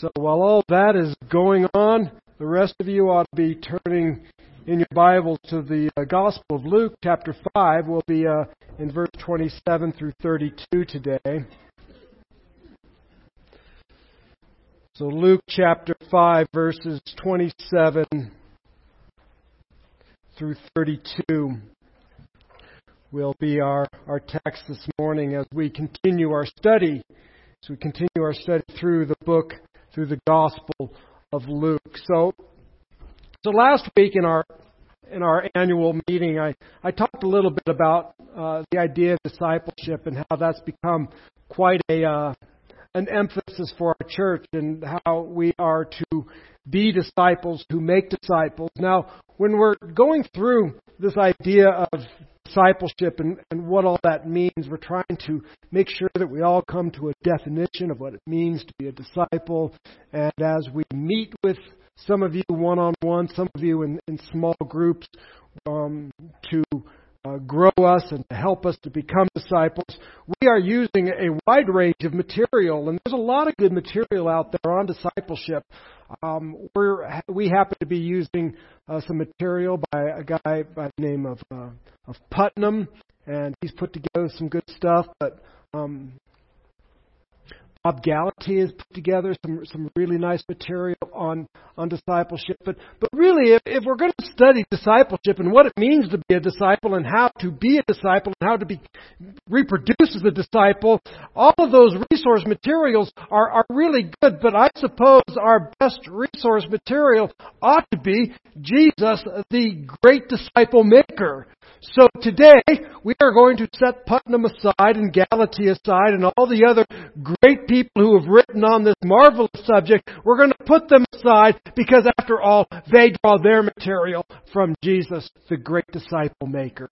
So while all that is going on, the rest of you ought to be turning in your Bibles to the uh, Gospel of Luke, chapter 5. We'll be uh, in verse 27 through 32 today. So Luke chapter 5, verses 27 through 32 will be our, our text this morning as we continue our study, as we continue our study through the book through the Gospel of Luke. So, so last week in our in our annual meeting, I, I talked a little bit about uh, the idea of discipleship and how that's become quite a uh, an emphasis for our church and how we are to be disciples who make disciples. Now, when we're going through this idea of discipleship and, and what all that means. We're trying to make sure that we all come to a definition of what it means to be a disciple. And as we meet with some of you one on one, some of you in, in small groups, um, to uh, grow us and to help us to become disciples. We are using a wide range of material, and there's a lot of good material out there on discipleship. Um, we happen to be using uh, some material by a guy by the name of, uh, of Putman, and he's put together some good stuff. But um, Bob Gallaty has put together some some really nice material on on discipleship. But but really, if, if we're going to study discipleship and what it means to be a disciple and how to be a disciple and how to be reproduce as a disciple, all of those resource materials are are really good. But I suppose our best resource material ought to be Jesus, the great disciple maker. So today, we are going to set Putman aside and Gallaty aside and all the other great people who have written on this marvelous subject. We're going to put them aside because after all, they draw their material from Jesus, the great disciple maker.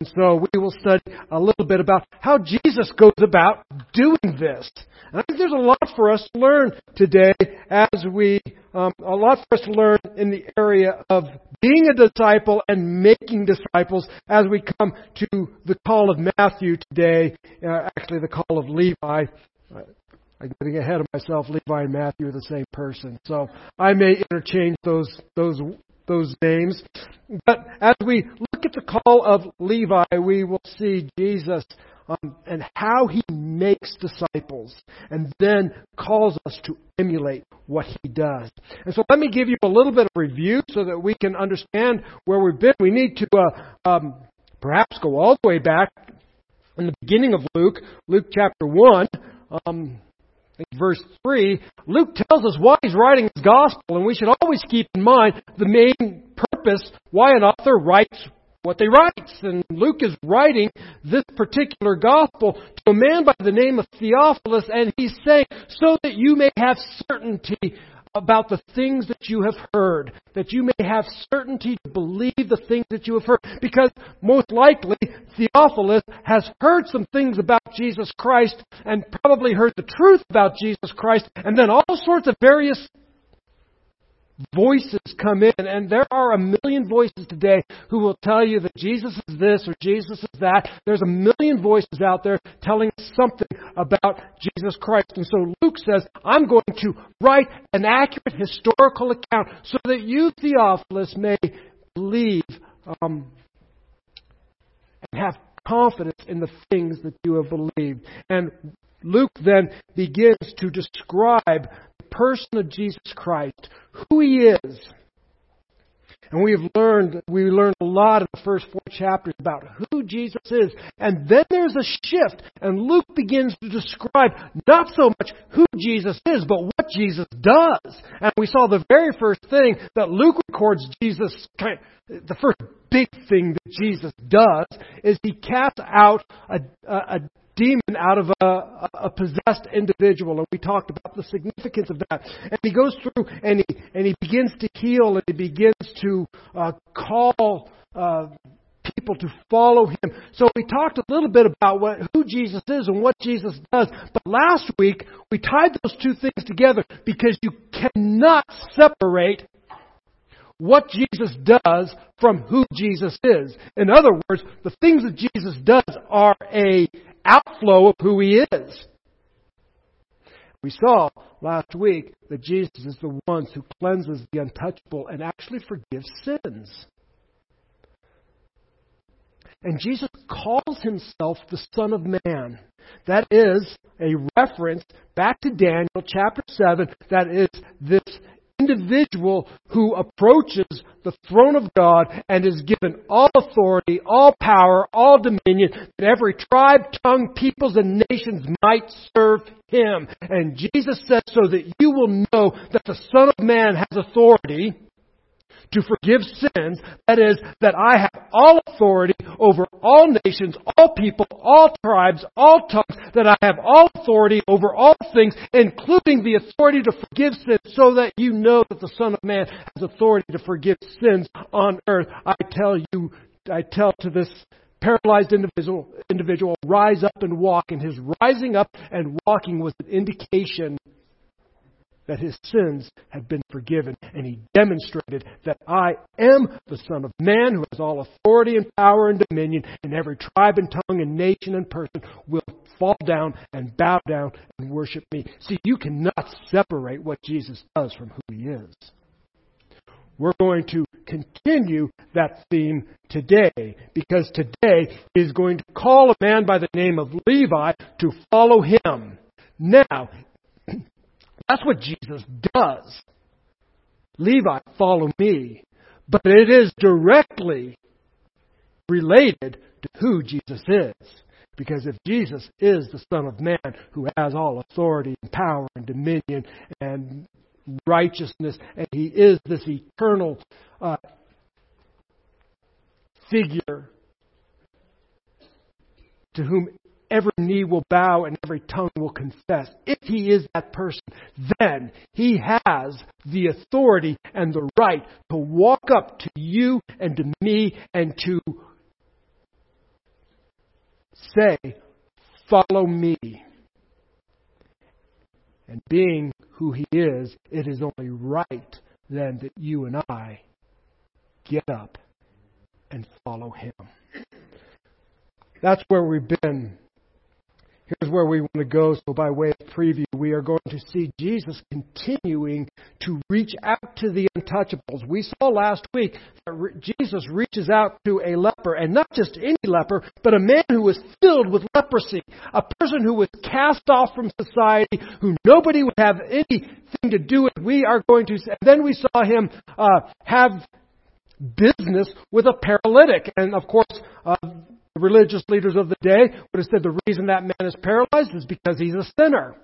And so we will study a little bit about how Jesus goes about doing this. And I think there's a lot for us to learn today as we, um, a lot for us to learn in the area of being a disciple and making disciples as we come to the call of Matthew today, uh, actually the call of Levi. I'm getting ahead of myself. Levi and Matthew are the same person, so I may interchange those those those names. But as we look at the call of Levi, we will see Jesus um, and how he makes disciples and then calls us to emulate what he does. And so let me give you a little bit of review so that we can understand where we've been. We need to uh, um, perhaps go all the way back in the beginning of Luke, Luke chapter 1. Um, verse 3, Luke tells us why he's writing his gospel, and we should always keep in mind the main purpose why an author writes what they write. And Luke is writing this particular gospel to a man by the name of Theophilus, and he's saying, so that you may have certainty about the things that you have heard, that you may have certainty to believe the things that you have heard. Because most likely, Theophilus has heard some things about Jesus Christ and probably heard the truth about Jesus Christ, and then all sorts of various voices come in, and there are a million voices today who will tell you that Jesus is this or Jesus is that. There's a million voices out there telling something about Jesus Christ. And so Luke says, I'm going to write an accurate historical account so that you, Theophilus, may believe um, and have confidence in the things that you have believed. And Luke then begins to describe person of Jesus Christ, who he is. And we have learned, we learned a lot in the first four chapters about who Jesus is. And then there's a shift, and Luke begins to describe not so much who Jesus is, but what Jesus does. And we saw the very first thing that Luke records Jesus, the first big thing that Jesus does is he casts out a, a, a demon out of a, a, possessed individual, and we talked about the significance of that. And he goes through and he and he begins to heal and he begins to uh, call uh, people to follow him. So we talked a little bit about what, who Jesus is and what Jesus does. But last week we tied those two things together because you cannot separate what Jesus does from who Jesus is. In other words, the things that Jesus does are a outflow of who he is. We saw last week that Jesus is the one who cleanses the untouchable and actually forgives sins. And Jesus calls himself the Son of Man. That is a reference back to Daniel chapter 7. That is this individual who approaches the throne of God and is given all authority, all power, all dominion, that every tribe, tongue, peoples, and nations might serve him. And Jesus says so that you will know that the Son of Man has authority to forgive sins. That is, that I have all authority over all nations, all people, all tribes, all tongues, that I have all authority over all things, including the authority to forgive sins, so that you know that the Son of Man has authority to forgive sins on earth. I tell you, I tell to this paralyzed individual, individual, rise up and walk, and his rising up and walking was an indication that his sins have been forgiven, and he demonstrated that I am the Son of Man who has all authority and power and dominion, and every tribe and tongue and nation and person will fall down and bow down and worship me. See, you cannot separate what Jesus does from who he is. We're going to continue that theme today because today is going to call a man by the name of Levi to follow him. Now, that's what Jesus does. Levi, follow me. But it is directly related to who Jesus is. Because if Jesus is the Son of Man who has all authority and power and dominion and righteousness, and he is this eternal uh, figure to whom every knee will bow and every tongue will confess. If he is that person, then he has the authority and the right to walk up to you and to me and to say, Follow me. And being who he is, it is only right then that you and I get up and follow him. That's where we've been Here's where we want to go. So, by way of preview, we are going to see Jesus continuing to reach out to the untouchables. We saw last week that Jesus reaches out to a leper, and not just any leper, but a man who was filled with leprosy, a person who was cast off from society, who nobody would have anything to do with. We are going to. Then we saw him uh, have business with a paralytic, and of course. Uh, the religious leaders of the day would have said the reason that man is paralyzed is because he's a sinner.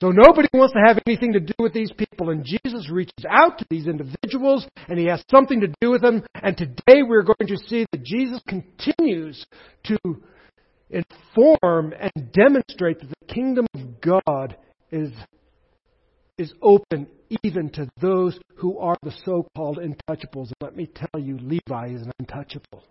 So nobody wants to have anything to do with these people. And Jesus reaches out to these individuals and he has something to do with them. And today we're going to see that Jesus continues to inform and demonstrate that the kingdom of God is, is open even to those who are the so-called untouchables. Let me tell you, Levi is an untouchable.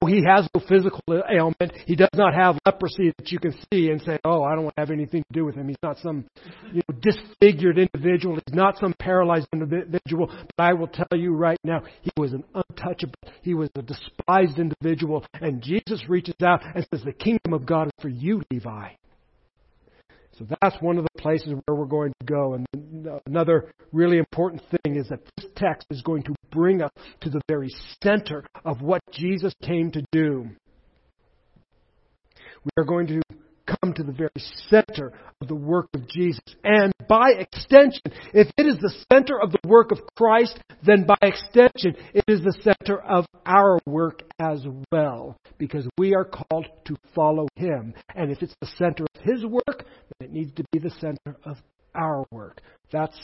Oh, he has no physical ailment. He does not have leprosy that you can see and say, oh, I don't have anything to do with him. He's not some you know, disfigured individual. He's not some paralyzed individual. But I will tell you right now, he was an untouchable. He was a despised individual. And Jesus reaches out and says, the kingdom of God is for you, Levi. So that's one of the places where we're going to go. And another really important thing is that this text is going to bring us to the very center of what Jesus came to do. We are going to come to the very center of the work of Jesus. And by extension, if it is the center of the work of Christ, then by extension, it is the center of our work as well. Because we are called to follow Him. And if it's the center of His work, then it needs to be the center of our work. That's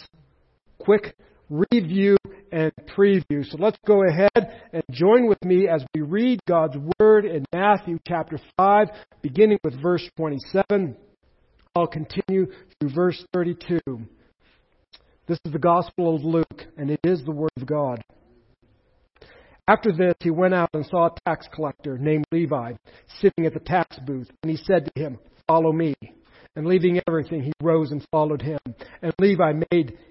quick review and preview. So let's go ahead and join with me as we read God's Word in Matthew chapter 5, beginning with verse 27. I'll continue through verse 32. This is the Gospel of Luke, and it is the Word of God. After this, he went out and saw a tax collector named Levi sitting at the tax booth, and he said to him, Follow me. And leaving everything, he rose and followed him. And Levi made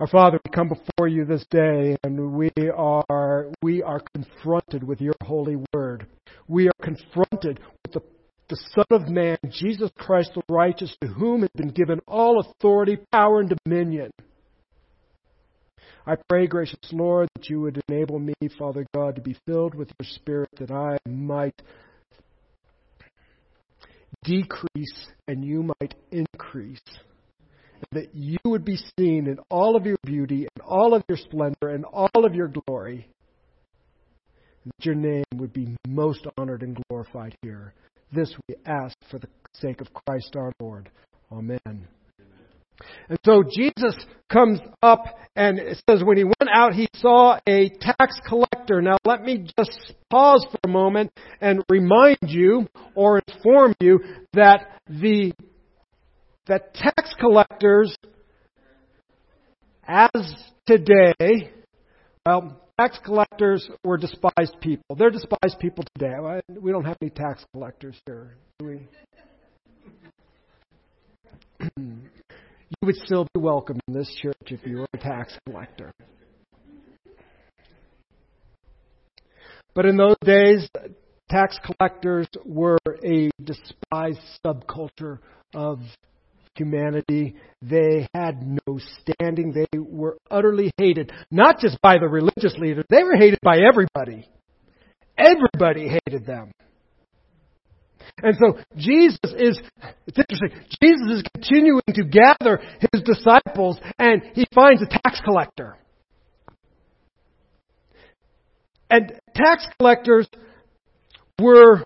Our Father, we come before you this day and we are, we are confronted with your holy word. We are confronted with the, the Son of Man, Jesus Christ the righteous, to whom has been given all authority, power, and dominion. I pray, gracious Lord, that you would enable me, Father God, to be filled with your Spirit, that I might decrease and you might increase that you would be seen in all of your beauty and all of your splendor and all of your glory. That your name would be most honored and glorified here. This we ask for the sake of Christ our Lord. Amen. And so Jesus comes up and says when he went out he saw a tax collector. Now let me just pause for a moment and remind you or inform you that the that tax collectors, as today, well, tax collectors were despised people. They're despised people today. We don't have any tax collectors here, do we? you would still be welcome in this church if you were a tax collector. But in those days, tax collectors were a despised subculture of humanity. They had no standing. They were utterly hated, not just by the religious leaders, they were hated by everybody. Everybody hated them. And so Jesus is, it's interesting, Jesus is continuing to gather his disciples and he finds a tax collector. And tax collectors were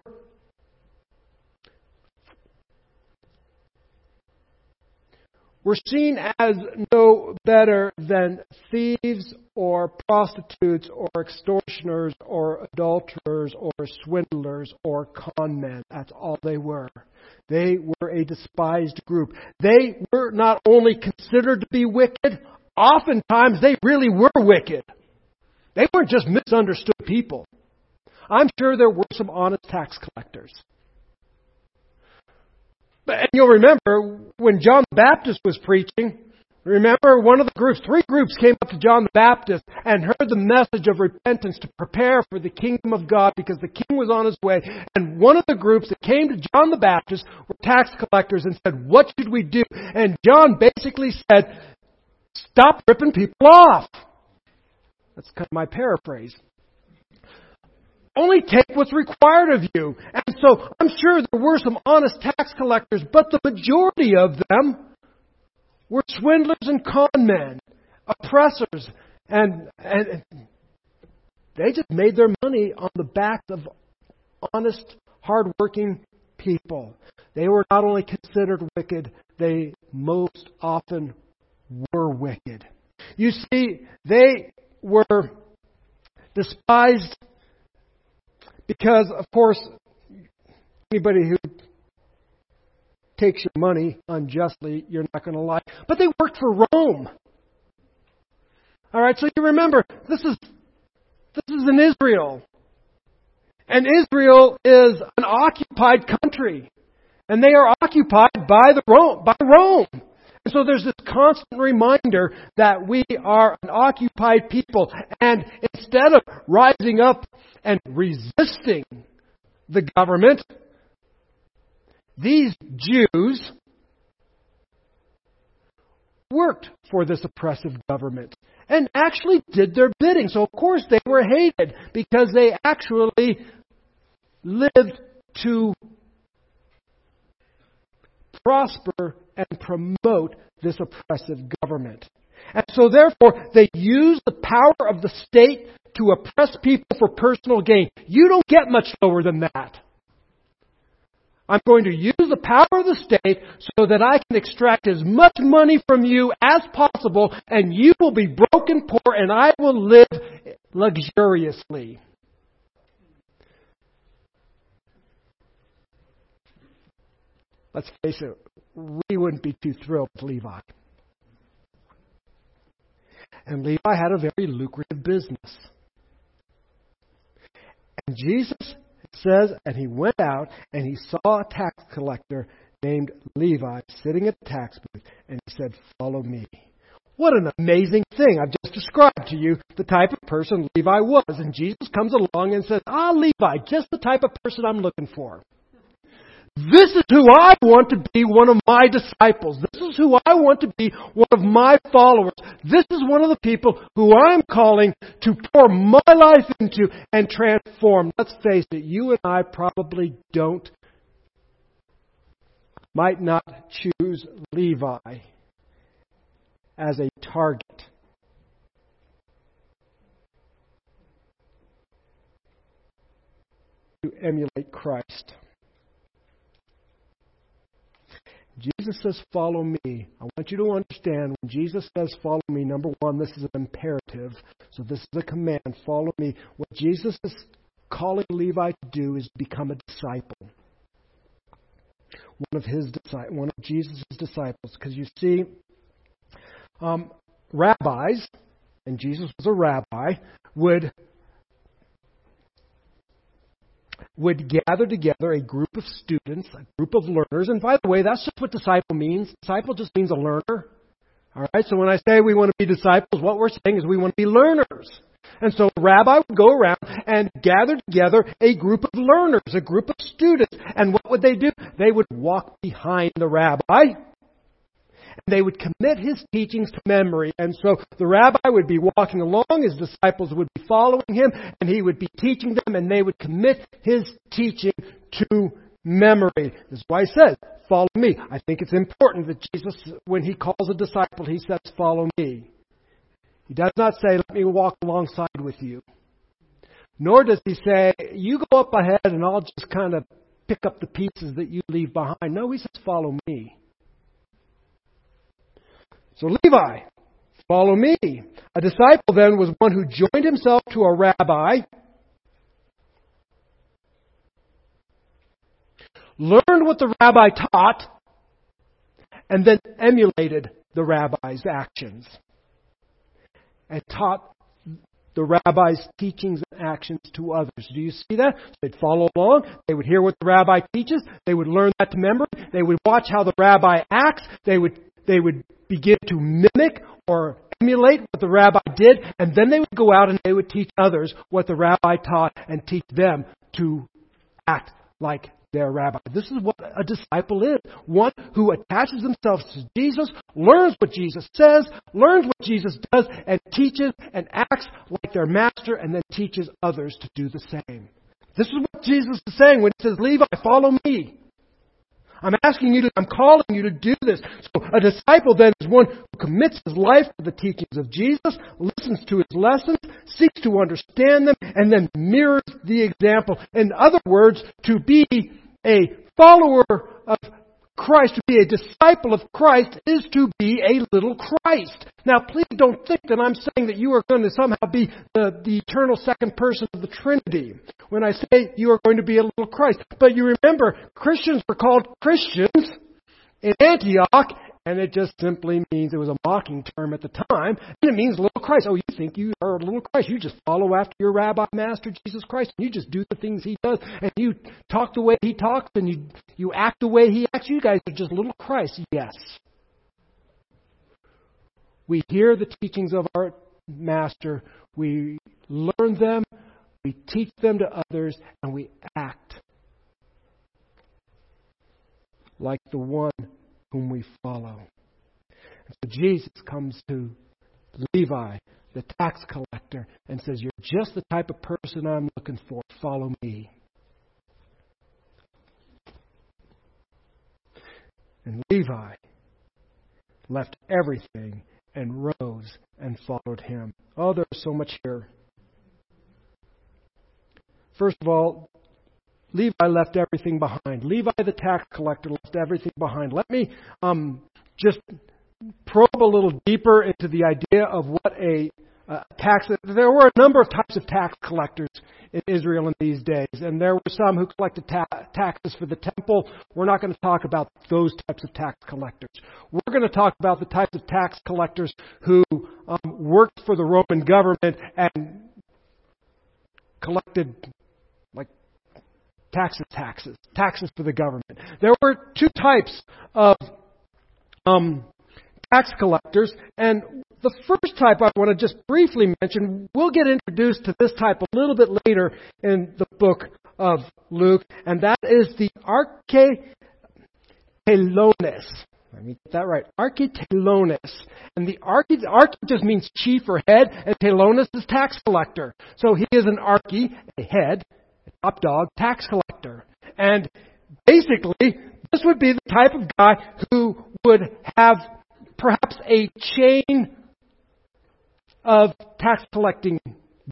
were seen as no better than thieves or prostitutes or extortioners or adulterers or swindlers or con men. That's all they were. They were a despised group. They were not only considered to be wicked, oftentimes they really were wicked. They weren't just misunderstood people. I'm sure there were some honest tax collectors. And you'll remember when John the Baptist was preaching, remember one of the groups, three groups came up to John the Baptist and heard the message of repentance to prepare for the kingdom of God because the king was on his way. And one of the groups that came to John the Baptist were tax collectors and said, what should we do? And John basically said, stop ripping people off. That's kind of my paraphrase. Only take what's required of you. And so I'm sure there were some honest tax collectors, but the majority of them were swindlers and con men, oppressors, and, and they just made their money on the back of honest, hardworking people. They were not only considered wicked, they most often were wicked. You see, they were despised because, of course, anybody who takes your money unjustly, you're not going to like. But they worked for Rome. All right, so you remember this is this is in Israel. And Israel is an occupied country. And they are occupied by the Rome, by Rome. And so there's this constant reminder that we are an occupied people. And instead of rising up and resisting the government, these Jews worked for this oppressive government and actually did their bidding. So, of course, they were hated because they actually lived to prosper and promote this oppressive government. And so therefore, they use the power of the state to oppress people for personal gain. You don't get much lower than that. I'm going to use the power of the state so that I can extract as much money from you as possible and you will be broken poor and I will live luxuriously. Let's face it, we wouldn't be too thrilled with Levi. And Levi had a very lucrative business. And Jesus says, and he went out and he saw a tax collector named Levi sitting at the tax booth, and he said, Follow me. What an amazing thing. I've just described to you the type of person Levi was. And Jesus comes along and says, Ah, Levi, just the type of person I'm looking for. This is who I want to be one of my disciples. This is who I want to be one of my followers. This is one of the people who I'm calling to pour my life into and transform. Let's face it, you and I probably don't, might not choose Levi as a target. To emulate Christ. Jesus says, Follow me. I want you to understand when Jesus says, Follow me, number one, this is an imperative. So this is a command. Follow me. What Jesus is calling Levi to do is become a disciple. One of his one of Jesus' disciples. Because you see, um, rabbis, and Jesus was a rabbi, would would gather together a group of students, a group of learners. And by the way, that's just what disciple means. Disciple just means a learner. All right, so when I say we want to be disciples, what we're saying is we want to be learners. And so rabbi would go around and gather together a group of learners, a group of students. And what would they do? They would walk behind the rabbi they would commit his teachings to memory. And so the rabbi would be walking along, his disciples would be following him, and he would be teaching them, and they would commit his teaching to memory. This is why he says, Follow me. I think it's important that Jesus, when he calls a disciple, he says, Follow me. He does not say, Let me walk alongside with you. Nor does he say, You go up ahead and I'll just kind of pick up the pieces that you leave behind. No, he says, Follow me. So Levi, follow me. A disciple then was one who joined himself to a rabbi, learned what the rabbi taught, and then emulated the rabbi's actions. And taught the rabbi's teachings and actions to others. Do you see that? They'd follow along. They would hear what the rabbi teaches. They would learn that to memory. They would watch how the rabbi acts. They would they would begin to mimic or emulate what the rabbi did, and then they would go out and they would teach others what the rabbi taught and teach them to act like their rabbi. This is what a disciple is. One who attaches themselves to Jesus, learns what Jesus says, learns what Jesus does, and teaches and acts like their master, and then teaches others to do the same. This is what Jesus is saying when he says, Levi, follow me. I'm asking you to, I'm calling you to do this. So a disciple then is one who commits his life to the teachings of Jesus, listens to his lessons, seeks to understand them, and then mirrors the example. In other words, to be a follower of Christ, to be a disciple of Christ, is to be a little Christ. Now, please don't think that I'm saying that you are going to somehow be the, the eternal second person of the Trinity when I say you are going to be a little Christ. But you remember, Christians were called Christians in Antioch, and it just simply means it was a mocking term at the time, and it means little Christ. Oh, you think you are a little Christ? You just follow after your rabbi master Jesus Christ, and you just do the things he does, and you talk the way he talks, and you you act the way he acts. You guys are just little Christ. Yes. We hear the teachings of our master, we learn them, we teach them to others, and we act like the one whom we follow. And so Jesus comes to Levi, the tax collector, and says, You're just the type of person I'm looking for. Follow me. And Levi left everything and rose and followed him. Oh, there's so much here. First of all, Levi left everything behind. Levi the tax collector left everything behind. Let me um, just probe a little deeper into the idea of what a uh, tax. There were a number of types of tax collectors in Israel in these days, and there were some who collected ta- taxes for the temple. We're not going to talk about those types of tax collectors. We're going to talk about the types of tax collectors who um, worked for the Roman government and collected taxes, taxes, taxes for the government. There were two types of um, tax collectors, and the first type I want to just briefly mention, we'll get introduced to this type a little bit later in the book of Luke, and that is the archetelones. Let me get that right. Archetelones. And the arche just means chief or head, and telones is tax collector. So he is an arche, a head, top dog, tax collector. And basically, this would be the type of guy who would have perhaps a chain of tax collecting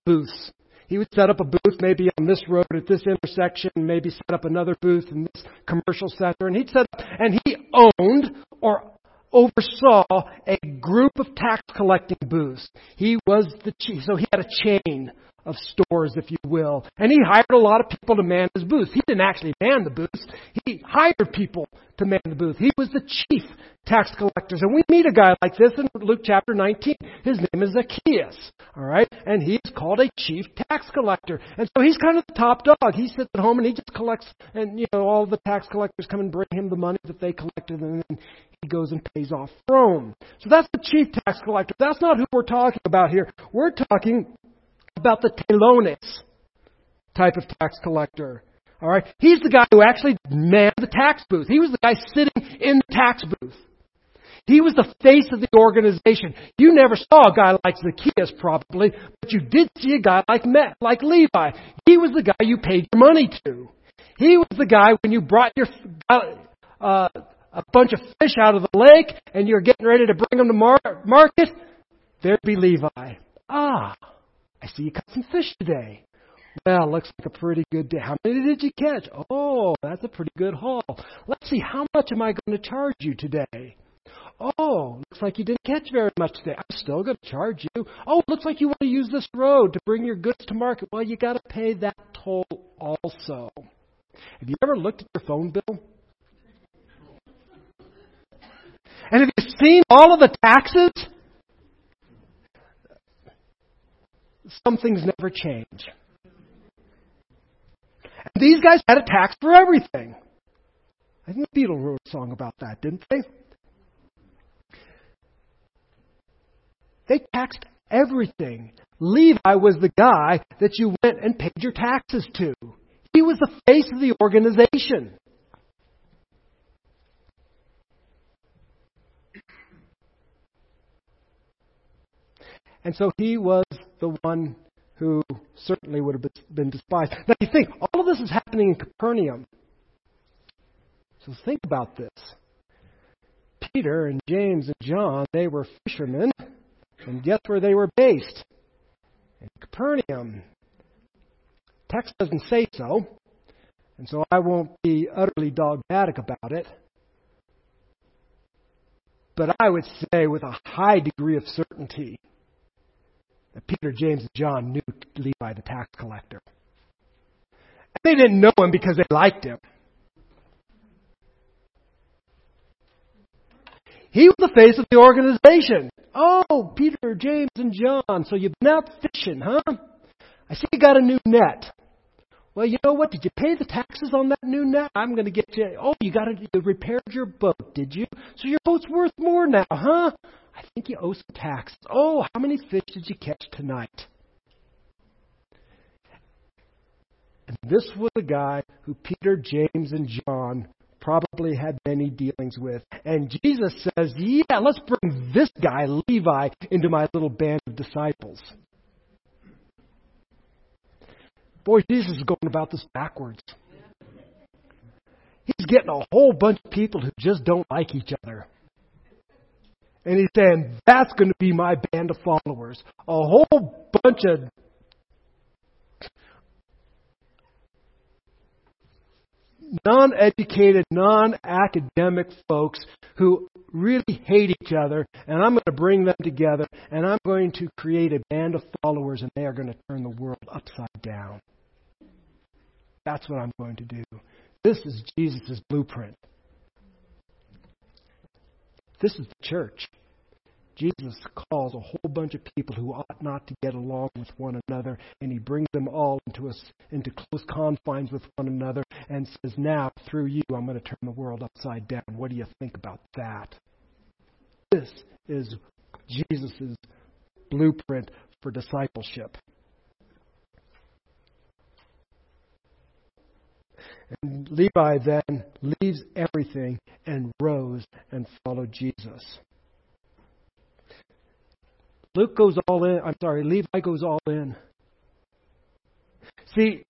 booths. He would set up a booth maybe on this road at this intersection, maybe set up another booth in this commercial center, and he'd set up, and he owned or oversaw a group of tax collecting booths. He was the chief, so he had a chain of stores, if you will. And he hired a lot of people to man his booths. He didn't actually man the booths. He hired people to man the booth. He was the chief tax collector. And we meet a guy like this in Luke chapter 19. His name is Zacchaeus. All right? And he's called a chief tax collector. And so he's kind of the top dog. He sits at home and he just collects, and you know, all the tax collectors come and bring him the money that they collected, and then he goes and pays off Rome. So that's the chief tax collector. That's not who we're talking about here. We're talking about the telones type of tax collector. All right? He's the guy who actually manned the tax booth. He was the guy sitting in the tax booth. He was the face of the organization. You never saw a guy like Zacchaeus, probably, but you did see a guy like Met, like Levi. He was the guy you paid your money to. He was the guy when you brought your uh, a bunch of fish out of the lake and you're getting ready to bring them to mar- market. There'd be Levi. Ah, I see you caught some fish today. Well, looks like a pretty good day. How many did you catch? Oh, that's a pretty good haul. Let's see, how much am I going to charge you today? Oh, looks like you didn't catch very much today. I'm still going to charge you. Oh, looks like you want to use this road to bring your goods to market. Well, you got to pay that toll also. Have you ever looked at your phone bill? And have you seen all of the taxes? Some things never change. And these guys had a tax for everything. I think the Beatles wrote a song about that, didn't they? They taxed everything. Levi was the guy that you went and paid your taxes to. He was the face of the organization. And so he was the one who certainly would have been despised. Now you think, all of this is happening in Capernaum. So think about this. Peter and James and John, they were fishermen, and guess where they were based? In Capernaum. Text doesn't say so, and so I won't be utterly dogmatic about it. But I would say with a high degree of certainty that Peter, James, and John knew Levi the tax collector. And they didn't know him because they liked him. He was the face of the organization. Oh, Peter, James, and John. So you've been out fishing, huh? I see you got a new net. Well, you know what? Did you pay the taxes on that new net? I'm going to get you. Oh, you got to you repaired your boat, did you? So your boat's worth more now, huh? I think you owe some taxes. Oh, how many fish did you catch tonight? And this was a guy who Peter, James, and John probably had many dealings with. And Jesus says, Yeah, let's bring this guy, Levi, into my little band of disciples. Boy, Jesus is going about this backwards. He's getting a whole bunch of people who just don't like each other. And he's saying, that's going to be my band of followers. A whole bunch of non-educated, non-academic folks who really hate each other, and I'm going to bring them together, and I'm going to create a band of followers, and they are going to turn the world upside down. That's what I'm going to do. This is Jesus' blueprint. This is the church. Jesus calls a whole bunch of people who ought not to get along with one another, and he brings them all into us into close confines with one another, and says, "Now, through you, I'm going to turn the world upside down." What do you think about that? This is Jesus' blueprint for discipleship. And Levi then leaves everything and rose and followed Jesus. Luke goes all in. I'm sorry, Levi goes all in. See,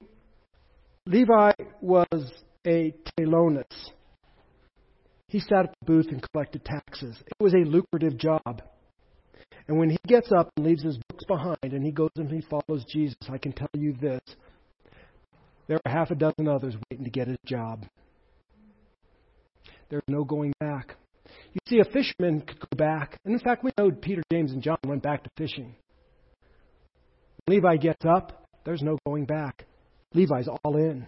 Levi was a telones. He sat at the booth and collected taxes. It was a lucrative job. And when he gets up and leaves his books behind and he goes and he follows Jesus, I can tell you this there are half a dozen others waiting to get his job. There's no going back. You see, a fisherman could go back. And in fact, we know Peter, James, and John went back to fishing. When Levi gets up, there's no going back. Levi's all in.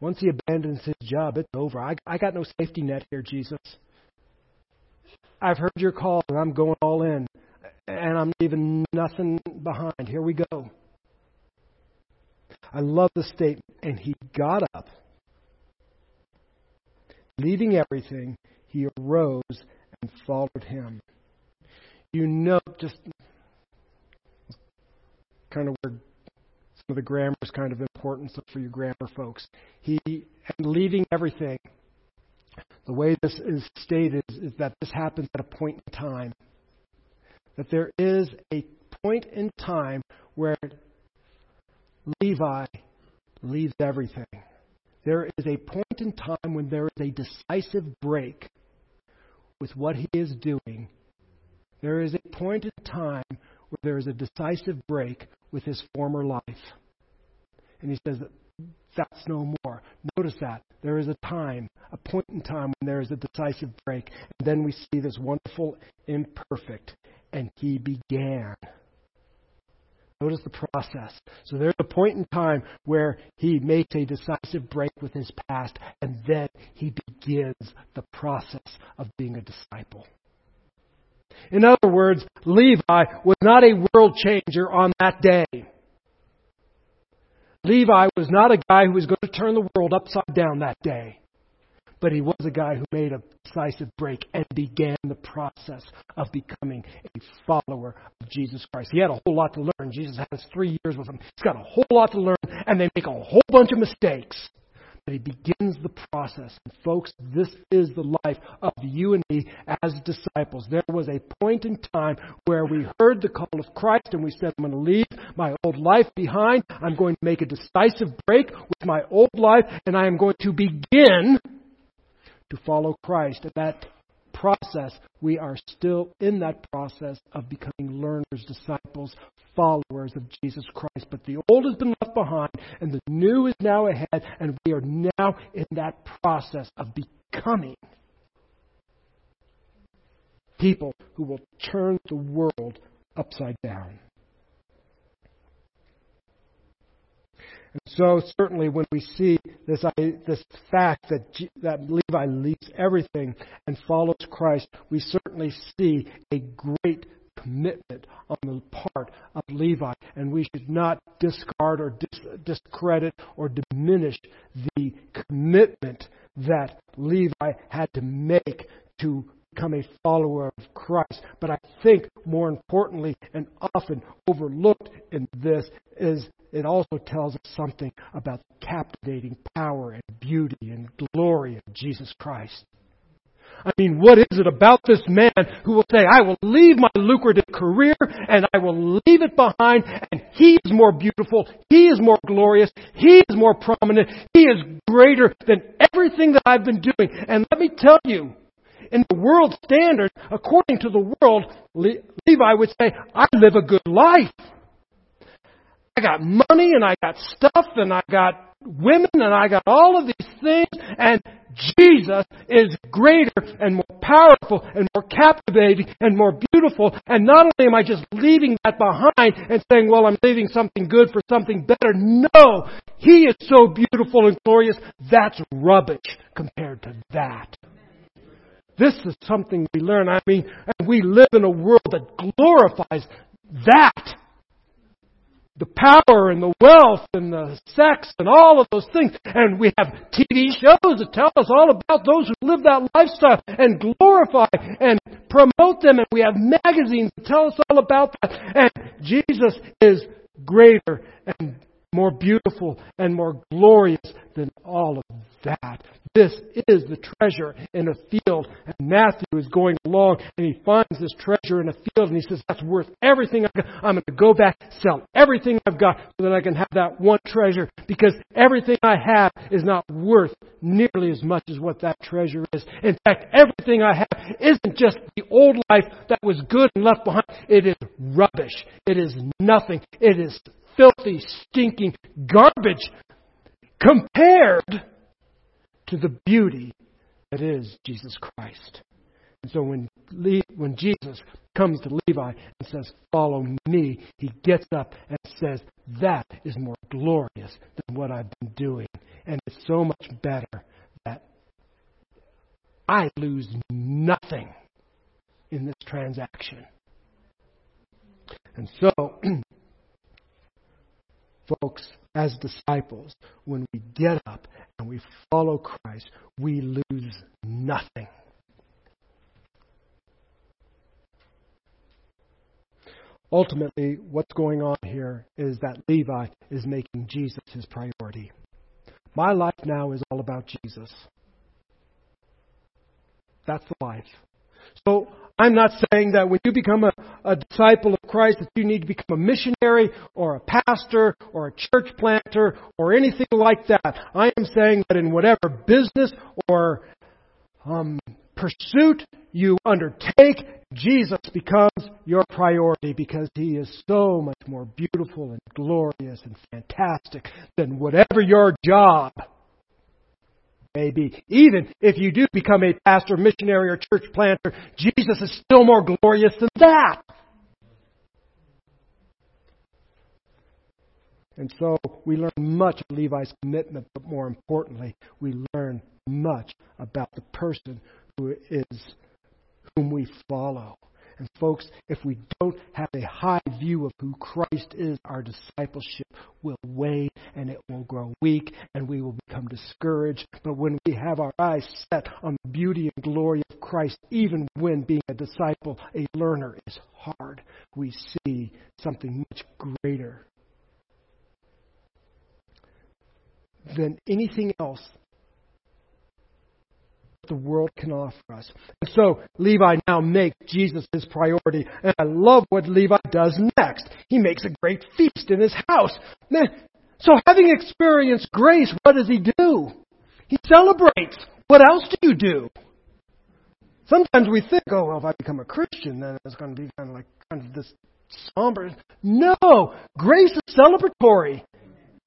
Once he abandons his job, it's over. I, I got no safety net here, Jesus. I've heard your call, and I'm going all in. And I'm leaving nothing behind. Here we go. I love the statement. And he got up Leaving everything, he arose and followed him. You know, just kind of where some of the grammar is kind of important for you grammar folks. He, and leaving everything, the way this is stated is that this happens at a point in time. That there is a point in time where Levi leaves everything. There is a point in time when there is a decisive break with what he is doing. There is a point in time where there is a decisive break with his former life. And he says that's no more. Notice that. There is a time, a point in time when there is a decisive break. And then we see this wonderful imperfect. And he began. Notice the process. So there's a point in time where he makes a decisive break with his past, and then he begins the process of being a disciple. In other words, Levi was not a world changer on that day. Levi was not a guy who was going to turn the world upside down that day but he was a guy who made a decisive break and began the process of becoming a follower of Jesus Christ. He had a whole lot to learn. Jesus has three years with him. He's got a whole lot to learn, and they make a whole bunch of mistakes. But he begins the process. And folks, this is the life of you and me as disciples. There was a point in time where we heard the call of Christ and we said, I'm going to leave my old life behind. I'm going to make a decisive break with my old life and I am going to begin to follow Christ. At that process, we are still in that process of becoming learners, disciples, followers of Jesus Christ. But the old has been left behind, and the new is now ahead, and we are now in that process of becoming people who will turn the world upside down. And so, certainly, when we see this, this fact that, that Levi leaves everything and follows Christ, we certainly see a great commitment on the part of Levi, and we should not discard or dis- discredit or diminish the commitment that Levi had to make to become a follower of Christ. But I think more importantly and often overlooked in this is it also tells us something about the captivating power and beauty and glory of Jesus Christ. I mean, what is it about this man who will say, I will leave my lucrative career and I will leave it behind and he is more beautiful, he is more glorious, he is more prominent, he is greater than everything that I've been doing. And let me tell you, in the world standard, according to the world, Levi would say, I live a good life. I got money and I got stuff and I got women and I got all of these things and Jesus is greater and more powerful and more captivating and more beautiful. And not only am I just leaving that behind and saying, well, I'm leaving something good for something better. No! He is so beautiful and glorious. That's rubbish compared to that. This is something we learn. I mean, and we live in a world that glorifies that the power and the wealth and the sex and all of those things. And we have TV shows that tell us all about those who live that lifestyle and glorify and promote them. And we have magazines that tell us all about that. And Jesus is greater and more beautiful and more glorious than all of that. This is the treasure in a field. And Matthew is going along and he finds this treasure in a field and he says, that's worth everything I've got. I'm going to go back, sell everything I've got so that I can have that one treasure because everything I have is not worth nearly as much as what that treasure is. In fact, everything I have isn't just the old life that was good and left behind. It is rubbish. It is nothing. It is filthy, stinking garbage compared to the beauty that is Jesus Christ. And so when, when Jesus comes to Levi and says, Follow me, he gets up and says, That is more glorious than what I've been doing. And it's so much better that I lose nothing in this transaction. And so, folks, as disciples, when we get up and we follow Christ, we lose nothing. Ultimately, what's going on here is that Levi is making Jesus his priority. My life now is all about Jesus. That's the life. So I'm not saying that when you become a, a disciple of Christ that you need to become a missionary or a pastor or a church planter or anything like that. I am saying that in whatever business or um, pursuit you undertake, Jesus becomes your priority because he is so much more beautiful and glorious and fantastic than whatever your job may be. Even if you do become a pastor, missionary, or church planter, Jesus is still more glorious than that. And so we learn much of Levi's commitment, but more importantly, we learn much about the person who is whom we follow. And folks, if we don't have a high view of who Christ is, our discipleship will wane and it will grow weak and we will become discouraged. But when we have our eyes set on the beauty and glory of Christ, even when being a disciple, a learner is hard, we see something much greater than anything else the world can offer us. And so Levi now makes Jesus his priority. And I love what Levi does next. He makes a great feast in his house. So having experienced grace, what does he do? He celebrates. What else do you do? Sometimes we think, oh, well, if I become a Christian, then it's going to be kind of like kind of this somber. No! Grace is celebratory.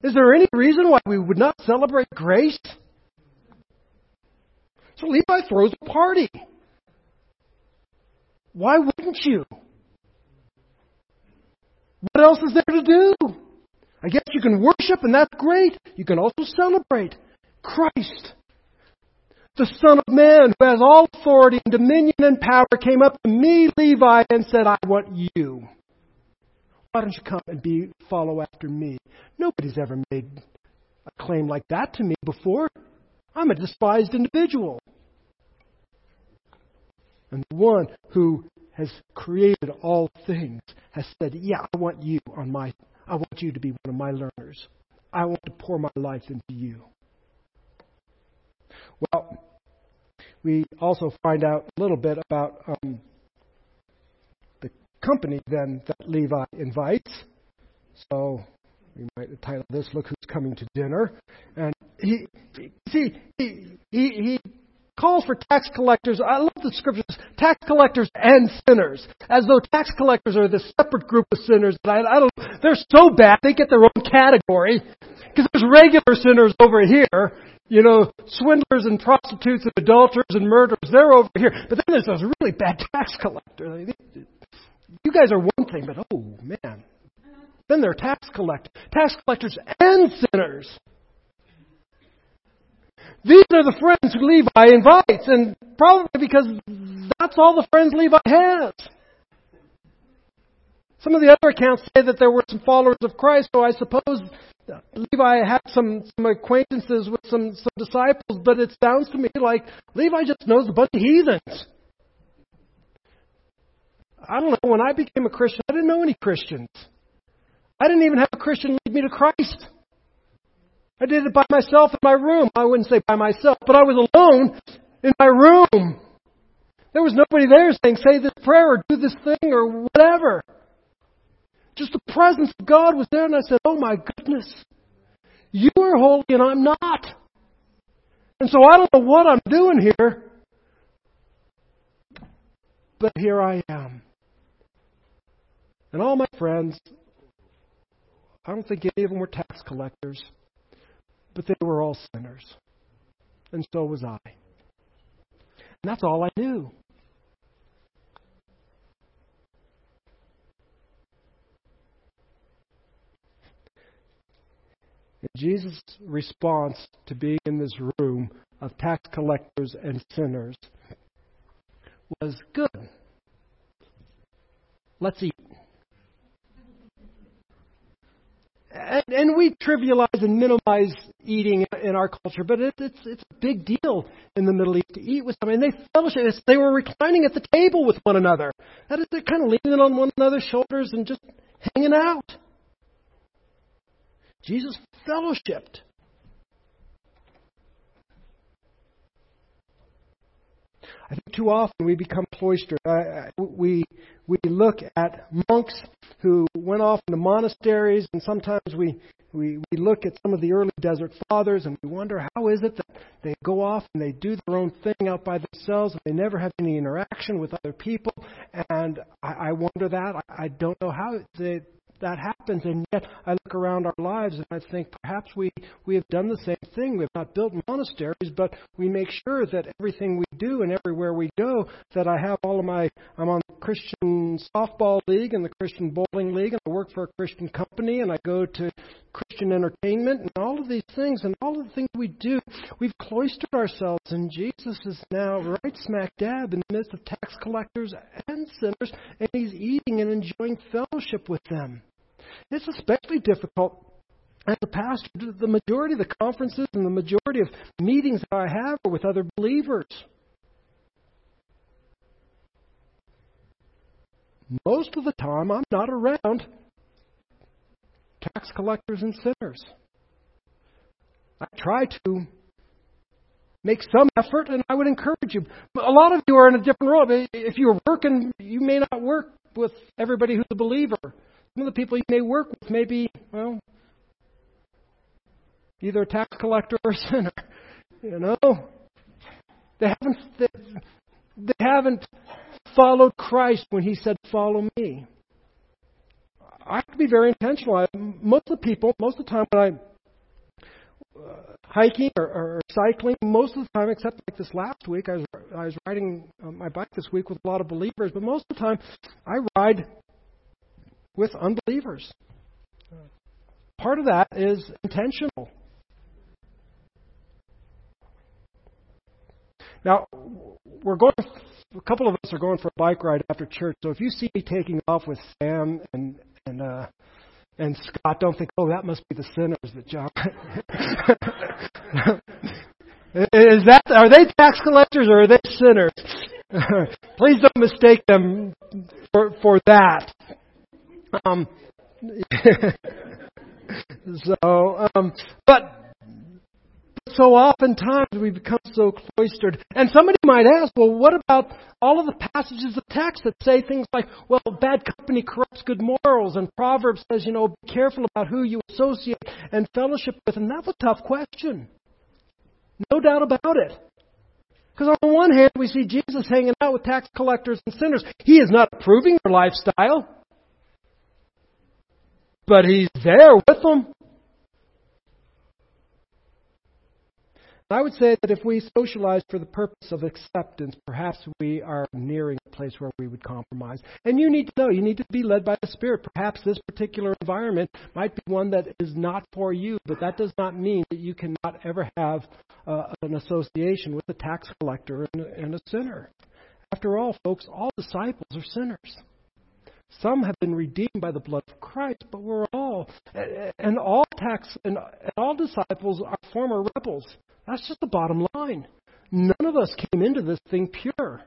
Is there any reason why we would not celebrate grace? So Levi throws a party. Why wouldn't you? What else is there to do? I guess you can worship, and that's great. You can also celebrate Christ. The Son of Man, who has all authority and dominion and power, came up to me, Levi, and said, I want you. Why don't you come and be follow after me? Nobody's ever made a claim like that to me before. I'm a despised individual. And the one who has created all things has said, Yeah, I want you on my I want you to be one of my learners. I want to pour my life into you. Well, we also find out a little bit about um, the company then that Levi invites. So we might title this "Look Who's Coming to Dinner." And he, see, he, he, he calls for tax collectors. I love the scriptures. Tax collectors and sinners, as though tax collectors are this separate group of sinners. I, I don't. They're so bad they get their own category because there's regular sinners over here. You know, swindlers and prostitutes and adulterers and murderers. They're over here. But then there's those really bad tax collectors. You guys are one thing, but oh man, then there are tax collectors, tax collectors and sinners. These are the friends who Levi invites, and probably because that's all the friends Levi has. Some of the other accounts say that there were some followers of Christ, so I suppose Levi had some, some acquaintances with some, some disciples, but it sounds to me like Levi just knows a bunch of heathens. I don't know, when I became a Christian, I didn't know any Christians. I didn't even have a Christian lead me to Christ. I did it by myself in my room. I wouldn't say by myself, but I was alone in my room. There was nobody there saying, say this prayer or do this thing or whatever. Just the presence of God was there, and I said, Oh my goodness, you are holy and I'm not. And so I don't know what I'm doing here, but here I am. And all my friends, I don't think any of them were tax collectors, but they were all sinners. And so was I. And that's all I knew. And Jesus' response to being in this room of tax collectors and sinners was good. Let's eat. And, and, we trivialize and minimize eating in our culture, but it, it's it's a big deal in the Middle East to eat with someone. And they fellowship. They were reclining at the table with one another. That is, they're kind of leaning on one another's shoulders and just hanging out. Jesus fellowshipped. I think too often we become cloistered. I, we we look at monks who went off into monasteries, and sometimes we, we we look at some of the early desert fathers, and we wonder how is it that they go off and they do their own thing out by themselves, and they never have any interaction with other people. And I, I wonder that I, I don't know how they that happens. And yet I look around our lives and I think perhaps we, we have done the same thing. We've not built monasteries, but we make sure that everything we do and everywhere we go, that I have all of my, I'm on the Christian softball league and the Christian bowling league and I work for a Christian company and I go to Christian entertainment and all of these things and all of the things we do, we've cloistered ourselves and Jesus is now right smack dab in the midst of tax collectors and sinners and he's eating and enjoying fellowship with them. It's especially difficult as a pastor. The majority of the conferences and the majority of meetings that I have are with other believers. Most of the time, I'm not around tax collectors and sinners. I try to make some effort, and I would encourage you. A lot of you are in a different role. If you're working, you may not work with everybody who's a believer. Some of the people you may work with may be, well, either a tax collector or a sinner. You know, they haven't they, they haven't followed Christ when He said, "Follow me." I have to be very intentional. I, most of the people, most of the time when I'm uh, hiking or, or cycling, most of the time, except like this last week, I was I was riding my bike this week with a lot of believers. But most of the time, I ride with unbelievers. Part of that is intentional. Now, we're going. A couple of us are going for a bike ride after church. So if you see me taking off with Sam and and uh, and Scott, don't think, oh, that must be the sinners that John. Is that are they tax collectors or are they sinners? Please don't mistake them for for that. Um, so, um, but so oftentimes we become so cloistered. And somebody might ask, well, what about all of the passages of text that say things like, well, bad company corrupts good morals, and Proverbs says, you know, be careful about who you associate and fellowship with. And that's a tough question. No doubt about it. Because on the one hand, we see Jesus hanging out with tax collectors and sinners. He is not approving their lifestyle, but he's there with them. I would say that if we socialize for the purpose of acceptance, perhaps we are nearing a place where we would compromise. And you need to know, you need to be led by the Spirit. Perhaps this particular environment might be one that is not for you, but that does not mean that you cannot ever have uh, an association with a tax collector and, and a sinner. After all, folks, all disciples are sinners. Some have been redeemed by the blood of Christ, but we're all, and all tax, and all disciples are former rebels. That's just the bottom line. None of us came into this thing pure.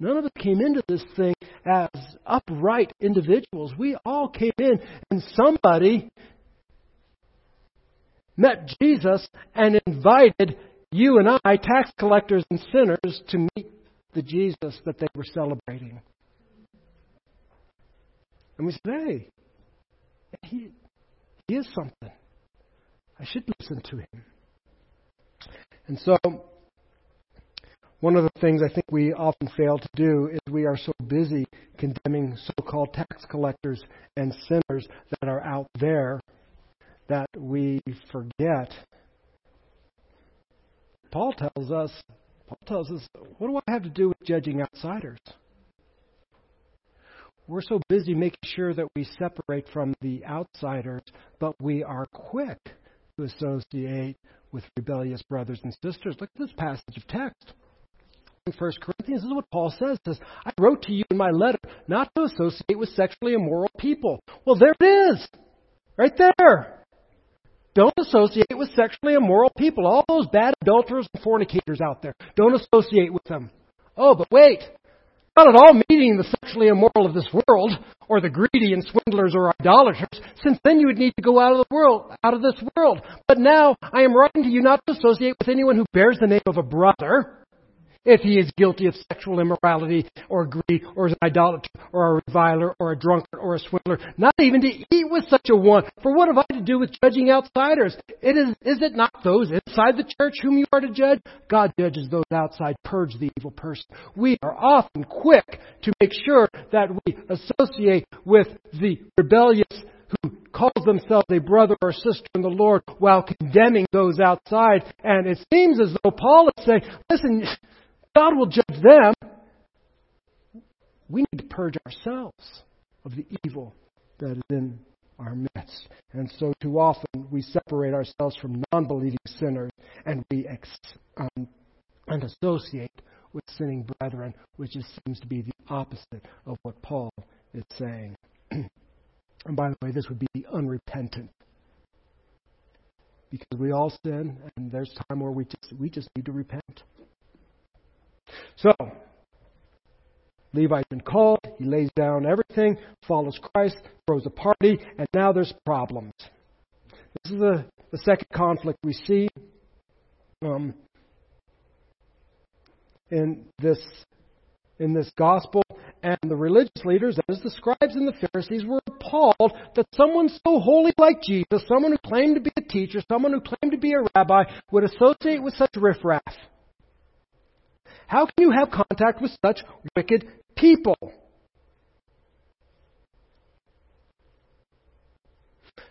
None of us came into this thing as upright individuals. We all came in, and somebody met Jesus and invited you and I, tax collectors and sinners, to meet the Jesus that they were celebrating. And we said, hey, he, he is something. I should listen to him. And so, one of the things I think we often fail to do is we are so busy condemning so called tax collectors and sinners that are out there that we forget. Paul tells us, Paul tells us, what do I have to do with judging outsiders? We're so busy making sure that we separate from the outsiders, but we are quick to associate with rebellious brothers and sisters. Look at this passage of text. In 1 Corinthians, this is what Paul says. says, I wrote to you in my letter not to associate with sexually immoral people. Well, there it is. Right there. Don't associate with sexually immoral people. All those bad adulterers and fornicators out there. Don't associate with them. Oh, but wait. Not at all meeting the sexually immoral of this world, or the greedy and swindlers or idolaters, since then you would need to go out of the world, out of this world. But now I am writing to you not to associate with anyone who bears the name of a brother, if he is guilty of sexual immorality or greed or is an idolater or a reviler or a drunkard or a swindler, not even to eat with such a one. For what have I to do with judging outsiders? It is, is it not those inside the church whom you are to judge? God judges those outside. Purge the evil person. We are often quick to make sure that we associate with the rebellious who calls themselves a brother or sister in the Lord while condemning those outside. And it seems as though Paul is saying, listen, God will judge them. We need to purge ourselves of the evil that is in our midst. And so too often we separate ourselves from non believing sinners and we ex- um, and associate with sinning brethren, which is, seems to be the opposite of what Paul is saying. and by the way, this would be unrepentant. Because we all sin, and there's time where we just we just need to repent. So, Levi's been called, he lays down everything, follows Christ, throws a party, and now there's problems. This is the, the second conflict we see um, in this in this gospel. And the religious leaders, as the scribes and the Pharisees, were appalled that someone so holy like Jesus, someone who claimed to be a teacher, someone who claimed to be a rabbi, would associate with such riffraff. How can you have contact with such wicked people?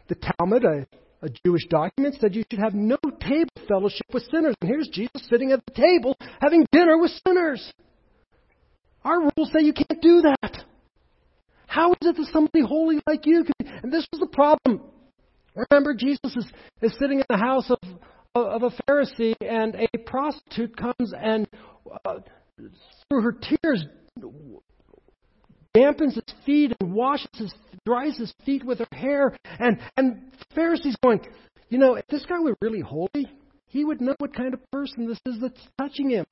The Talmud, a, a Jewish document, said you should have no table fellowship with sinners. And here's Jesus sitting at the table having dinner with sinners. Our rules say you can't do that. How is it that somebody holy like you can? And this was the problem. Remember, Jesus is, is sitting in the house of, of a Pharisee, and a prostitute comes and uh, through her tears, dampens his feet and washes his, dries his feet with her hair. And, and Pharisees going, you know, if this guy were really holy, he would know what kind of person this is that's touching him.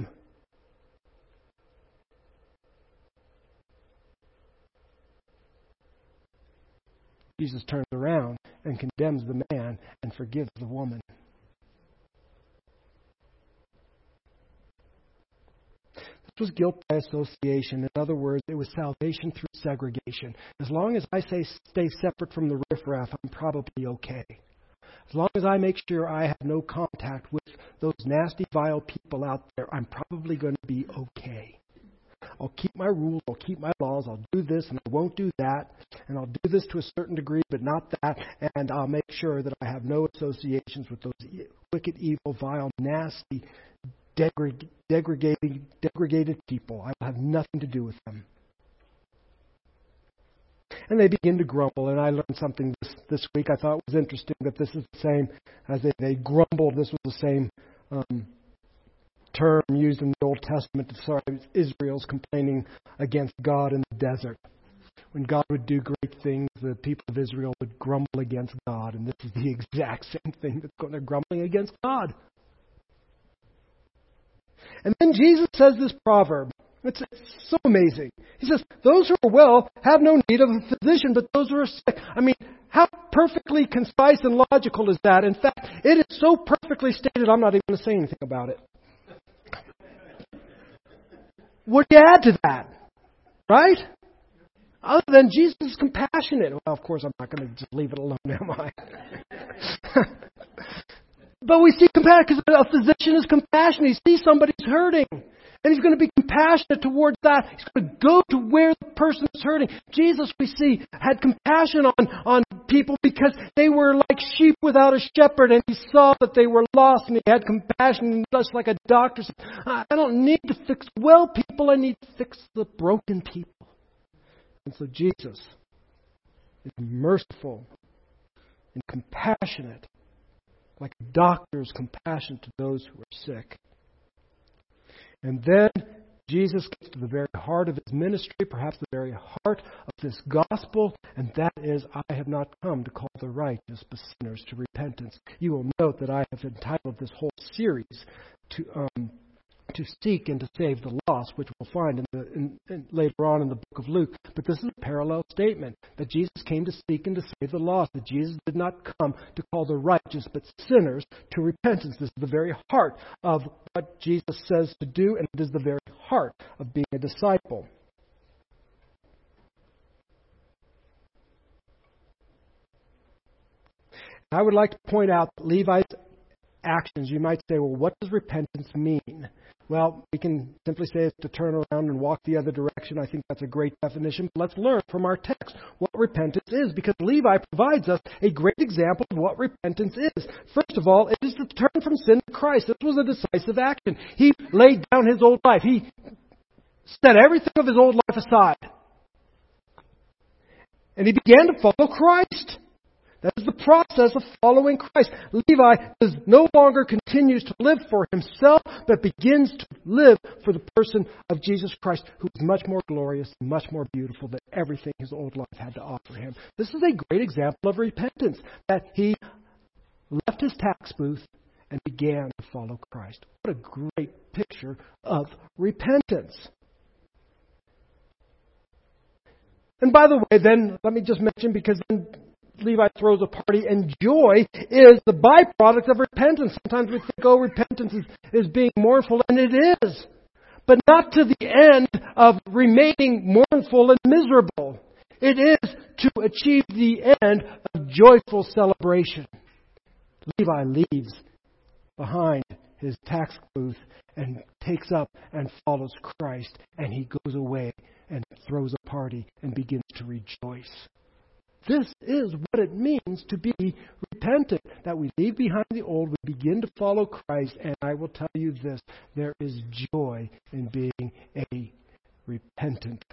Jesus turns around and condemns the man and forgives the woman. Was guilt by association. In other words, it was salvation through segregation. As long as I say stay separate from the riffraff, I'm probably okay. As long as I make sure I have no contact with those nasty, vile people out there, I'm probably going to be okay. I'll keep my rules, I'll keep my laws, I'll do this and I won't do that, and I'll do this to a certain degree, but not that, and I'll make sure that I have no associations with those wicked, evil, vile, nasty, degraded, degraded people. I will have nothing to do with them. And they begin to grumble, and I learned something this, this week I thought was interesting that this is the same as they, they grumbled. This was the same um, term used in the Old Testament to describe Israel's complaining against God in the desert. When God would do great things, the people of Israel would grumble against God, and this is the exact same thing that's going. They're grumbling against God. And then Jesus says this proverb. It's, it's so amazing. He says, Those who are well have no need of a physician, but those who are sick. I mean, how perfectly concise and logical is that? In fact, it is so perfectly stated, I'm not even going to say anything about it. What do you add to that? Right? Other than Jesus is compassionate. Well, of course, I'm not going to just leave it alone, am I? but we see compassion because a physician is compassionate. He sees somebody's hurting. And he's going to be compassionate towards that. He's going to go to where the person is hurting. Jesus, we see, had compassion on, on people because they were like sheep without a shepherd and he saw that they were lost and he had compassion just like a doctor said, I don't need to fix well people, I need to fix the broken people. And so Jesus is merciful and compassionate, like a doctor's compassion to those who are sick. And then Jesus gets to the very heart of his ministry, perhaps the very heart of this gospel, and that is, I have not come to call the righteous, but sinners to repentance. You will note that I have entitled this whole series to um, to seek and to save the lost, which we'll find in the, in, in, later on in the book of Luke. But this is a parallel statement that Jesus came to seek and to save the lost, that Jesus did not come to call the righteous, but sinners to repentance. This is the very heart of what Jesus says to do, and it is the very heart of being a disciple. I would like to point out Levi's actions, you might say, well, what does repentance mean? Well, we can simply say it's to turn around and walk the other direction. I think that's a great definition. But let's learn from our text what repentance is, because Levi provides us a great example of what repentance is. First of all, it is to turn from sin to Christ. This was a decisive action. He laid down his old life. He set everything of his old life aside. And he began to follow Christ. That is the process of following Christ. Levi is no longer continues to live for himself, but begins to live for the person of Jesus Christ, who is much more glorious much more beautiful than everything his old life had to offer him. This is a great example of repentance, that he left his tax booth and began to follow Christ. What a great picture of repentance. And by the way, then, let me just mention, because then Levi throws a party, and joy is the byproduct of repentance. Sometimes we think, oh, repentance is, is being mournful, and it is. But not to the end of remaining mournful and miserable. It is to achieve the end of joyful celebration. Levi leaves behind his tax booth and takes up and follows Christ, and he goes away and throws a party and begins to rejoice. This is what it means to be repentant, that we leave behind the old, we begin to follow Christ, and I will tell you this there is joy in being a repentant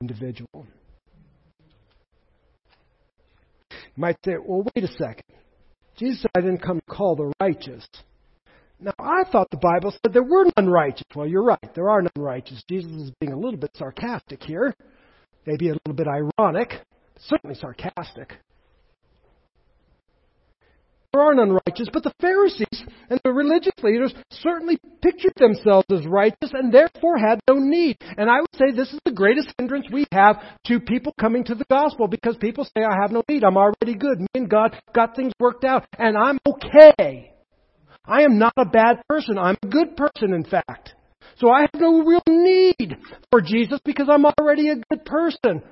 individual. You might say, well, wait a second. Jesus said, I didn't come to call the righteous. Now, I thought the Bible said there were none righteous. Well, you're right. There are none righteous. Jesus is being a little bit sarcastic here, maybe a little bit ironic certainly sarcastic. There are none righteous, but the Pharisees and the religious leaders certainly pictured themselves as righteous and therefore had no need. And I would say this is the greatest hindrance we have to people coming to the gospel because people say, I have no need. I'm already good. Me and God got things worked out and I'm okay. I am not a bad person. I'm a good person, in fact. So I have no real need for Jesus because I'm already a good person.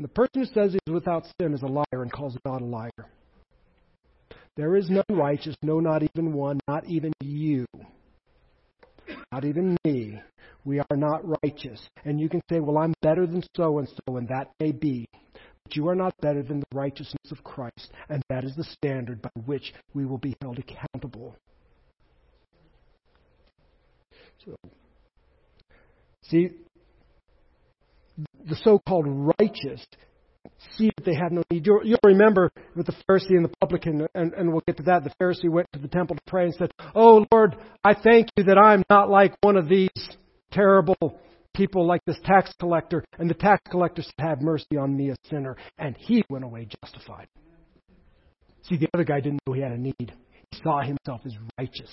And the person who says he's without sin is a liar and calls God a liar. There is none righteous, no, not even one, not even you. Not even me. We are not righteous. And you can say, well, I'm better than so and so, and that may be. But you are not better than the righteousness of Christ, and that is the standard by which we will be held accountable. So, see, the so-called righteous see that they have no need. You'll, you'll remember with the Pharisee and the publican, and, and we'll get to that. The Pharisee went to the temple to pray and said, Oh Lord, I thank you that I'm not like one of these terrible people like this tax collector. And the tax collector said, Have mercy on me, a sinner. And he went away justified. See, the other guy didn't know he had a need. He saw himself as righteous.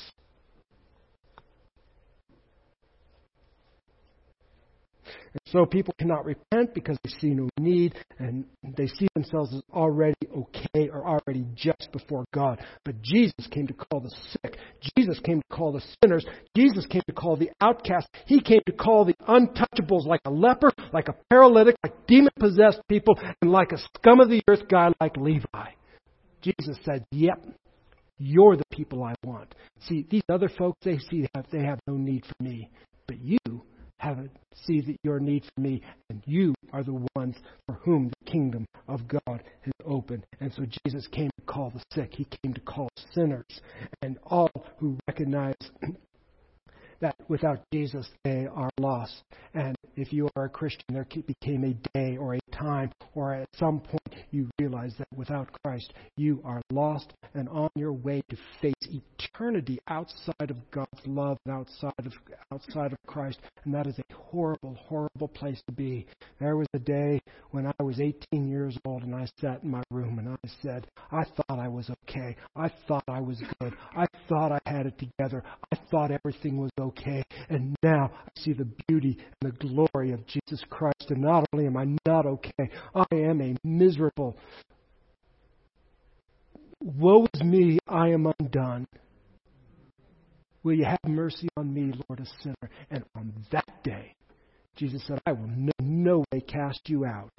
And so people cannot repent because they see no need and they see themselves as already okay or already just before God. But Jesus came to call the sick. Jesus came to call the sinners. Jesus came to call the outcast. He came to call the untouchables like a leper, like a paralytic, like demon possessed people, and like a scum of the earth guy like Levi. Jesus said, Yep, you're the people I want. See, these other folks, they see they have, they have no need for me. But you have see that your need for me, and you are the ones for whom the kingdom of God has opened. And so Jesus came to call the sick. He came to call sinners and all who recognize that without Jesus they are lost. And if you are a Christian, there became a day or a time or at some point you realize that without Christ you are lost and on your way to face eternity outside of God's love and outside of outside of Christ. And that is a horrible, horrible place to be. There was a day when I was 18 years old and I sat in my room and I said, I thought I was okay. I thought I was good. I thought I had it together. I thought everything was okay. And now I see the beauty and the glory of Jesus Christ. And not only am I not okay, I am a miserable, Woe is me, I am undone. Will you have mercy on me, Lord, a sinner? And on that day, Jesus said, I will no, no way cast you out.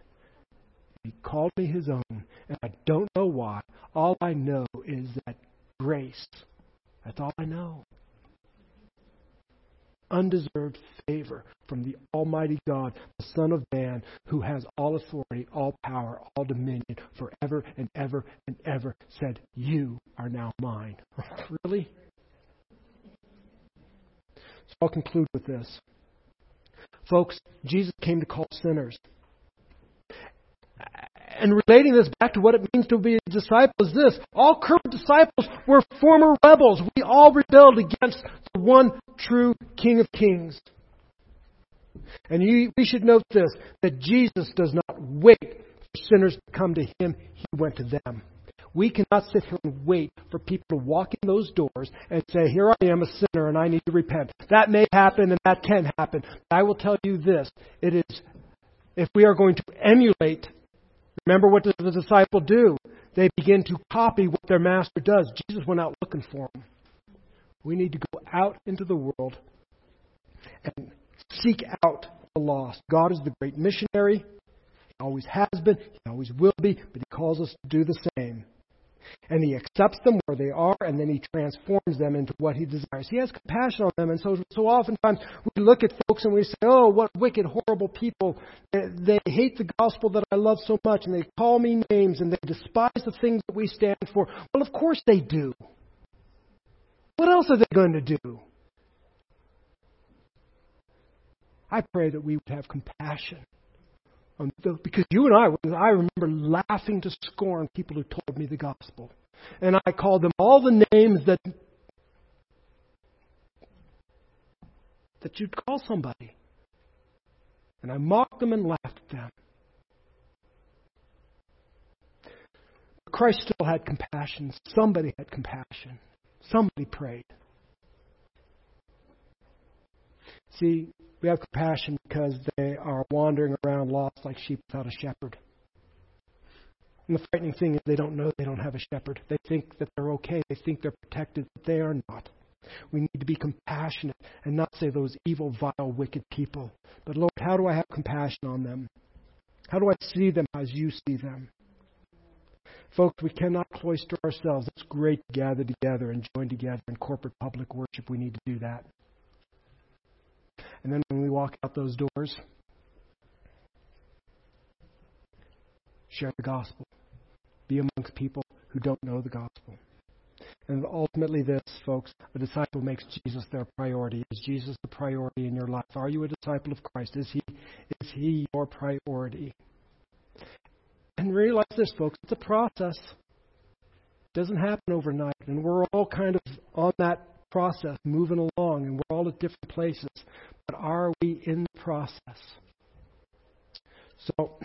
He called me his own, and I don't know why. All I know is that grace. That's all I know. Undeserved favor from the Almighty God, the Son of Man, who has all authority, all power, all dominion forever and ever and ever, said, You are now mine. really? So I'll conclude with this. Folks, Jesus came to call sinners. And relating this back to what it means to be a disciple is this. All current disciples were former rebels. We all rebelled against the one true King of Kings. And you, we should note this, that Jesus does not wait for sinners to come to Him. He went to them. We cannot sit here and wait for people to walk in those doors and say, Here I am, a sinner, and I need to repent. That may happen and that can happen. But I will tell you this it is, if we are going to emulate, remember what does the disciple do? They begin to copy what their master does. Jesus went out looking for them. We need to go out into the world and seek out the lost. God is the great missionary. He always has been, He always will be, but He calls us to do the same. And He accepts them where they are, and then He transforms them into what He desires. He has compassion on them, and so, so oftentimes we look at folks and we say, oh, what wicked, horrible people. They, they hate the gospel that I love so much, and they call me names, and they despise the things that we stand for. Well, of course they do. What else are they going to do? I pray that we would have compassion. Um, the, because you and I, I remember laughing to scorn people who told me the gospel. And I called them all the names that that you'd call somebody. And I mocked them and laughed at them. But Christ still had compassion. Somebody had compassion. Somebody prayed. See, we have compassion because they are wandering around lost like sheep without a shepherd. And the frightening thing is they don't know they don't have a shepherd. They think that they're okay. They think they're protected, but they are not. We need to be compassionate and not say those evil, vile, wicked people. But Lord, how do I have compassion on them? How do I see them as you see them? Folks, we cannot cloister ourselves. It's great to gather together and join together in corporate public worship. We need to do that. And then when we walk out those doors, share the gospel. Be amongst people who don't know the gospel. And ultimately, this, folks, a disciple makes Jesus their priority. Is Jesus the priority in your life? Are you a disciple of Christ? Is he, is he your priority? And realize this, folks, it's a process. It doesn't happen overnight. And we're all kind of on that process, moving along, and we're all at different places. But are we in the process? So,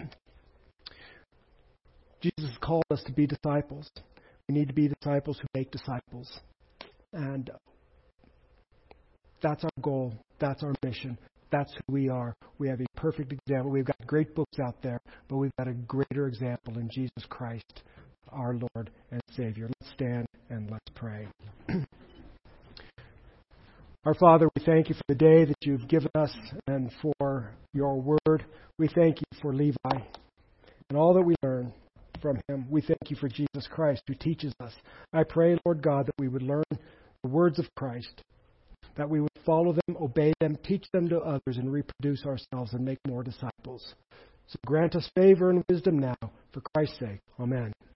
Jesus called us to be disciples. We need to be disciples who make disciples. And that's our goal. That's our mission. That's who we are. We have a perfect example. We've got great books out there, but we've got a greater example in Jesus Christ, our Lord and Savior. Let's stand and let's pray. our Father, we thank you for the day that you've given us and for your word. We thank you for Levi and all that we learn from him. We thank you for Jesus Christ who teaches us. I pray, Lord God, that we would learn the words of Christ, that we would follow them, obey them, teach them to others, and reproduce ourselves and make more disciples. So grant us favor and wisdom now, for Christ's sake. Amen.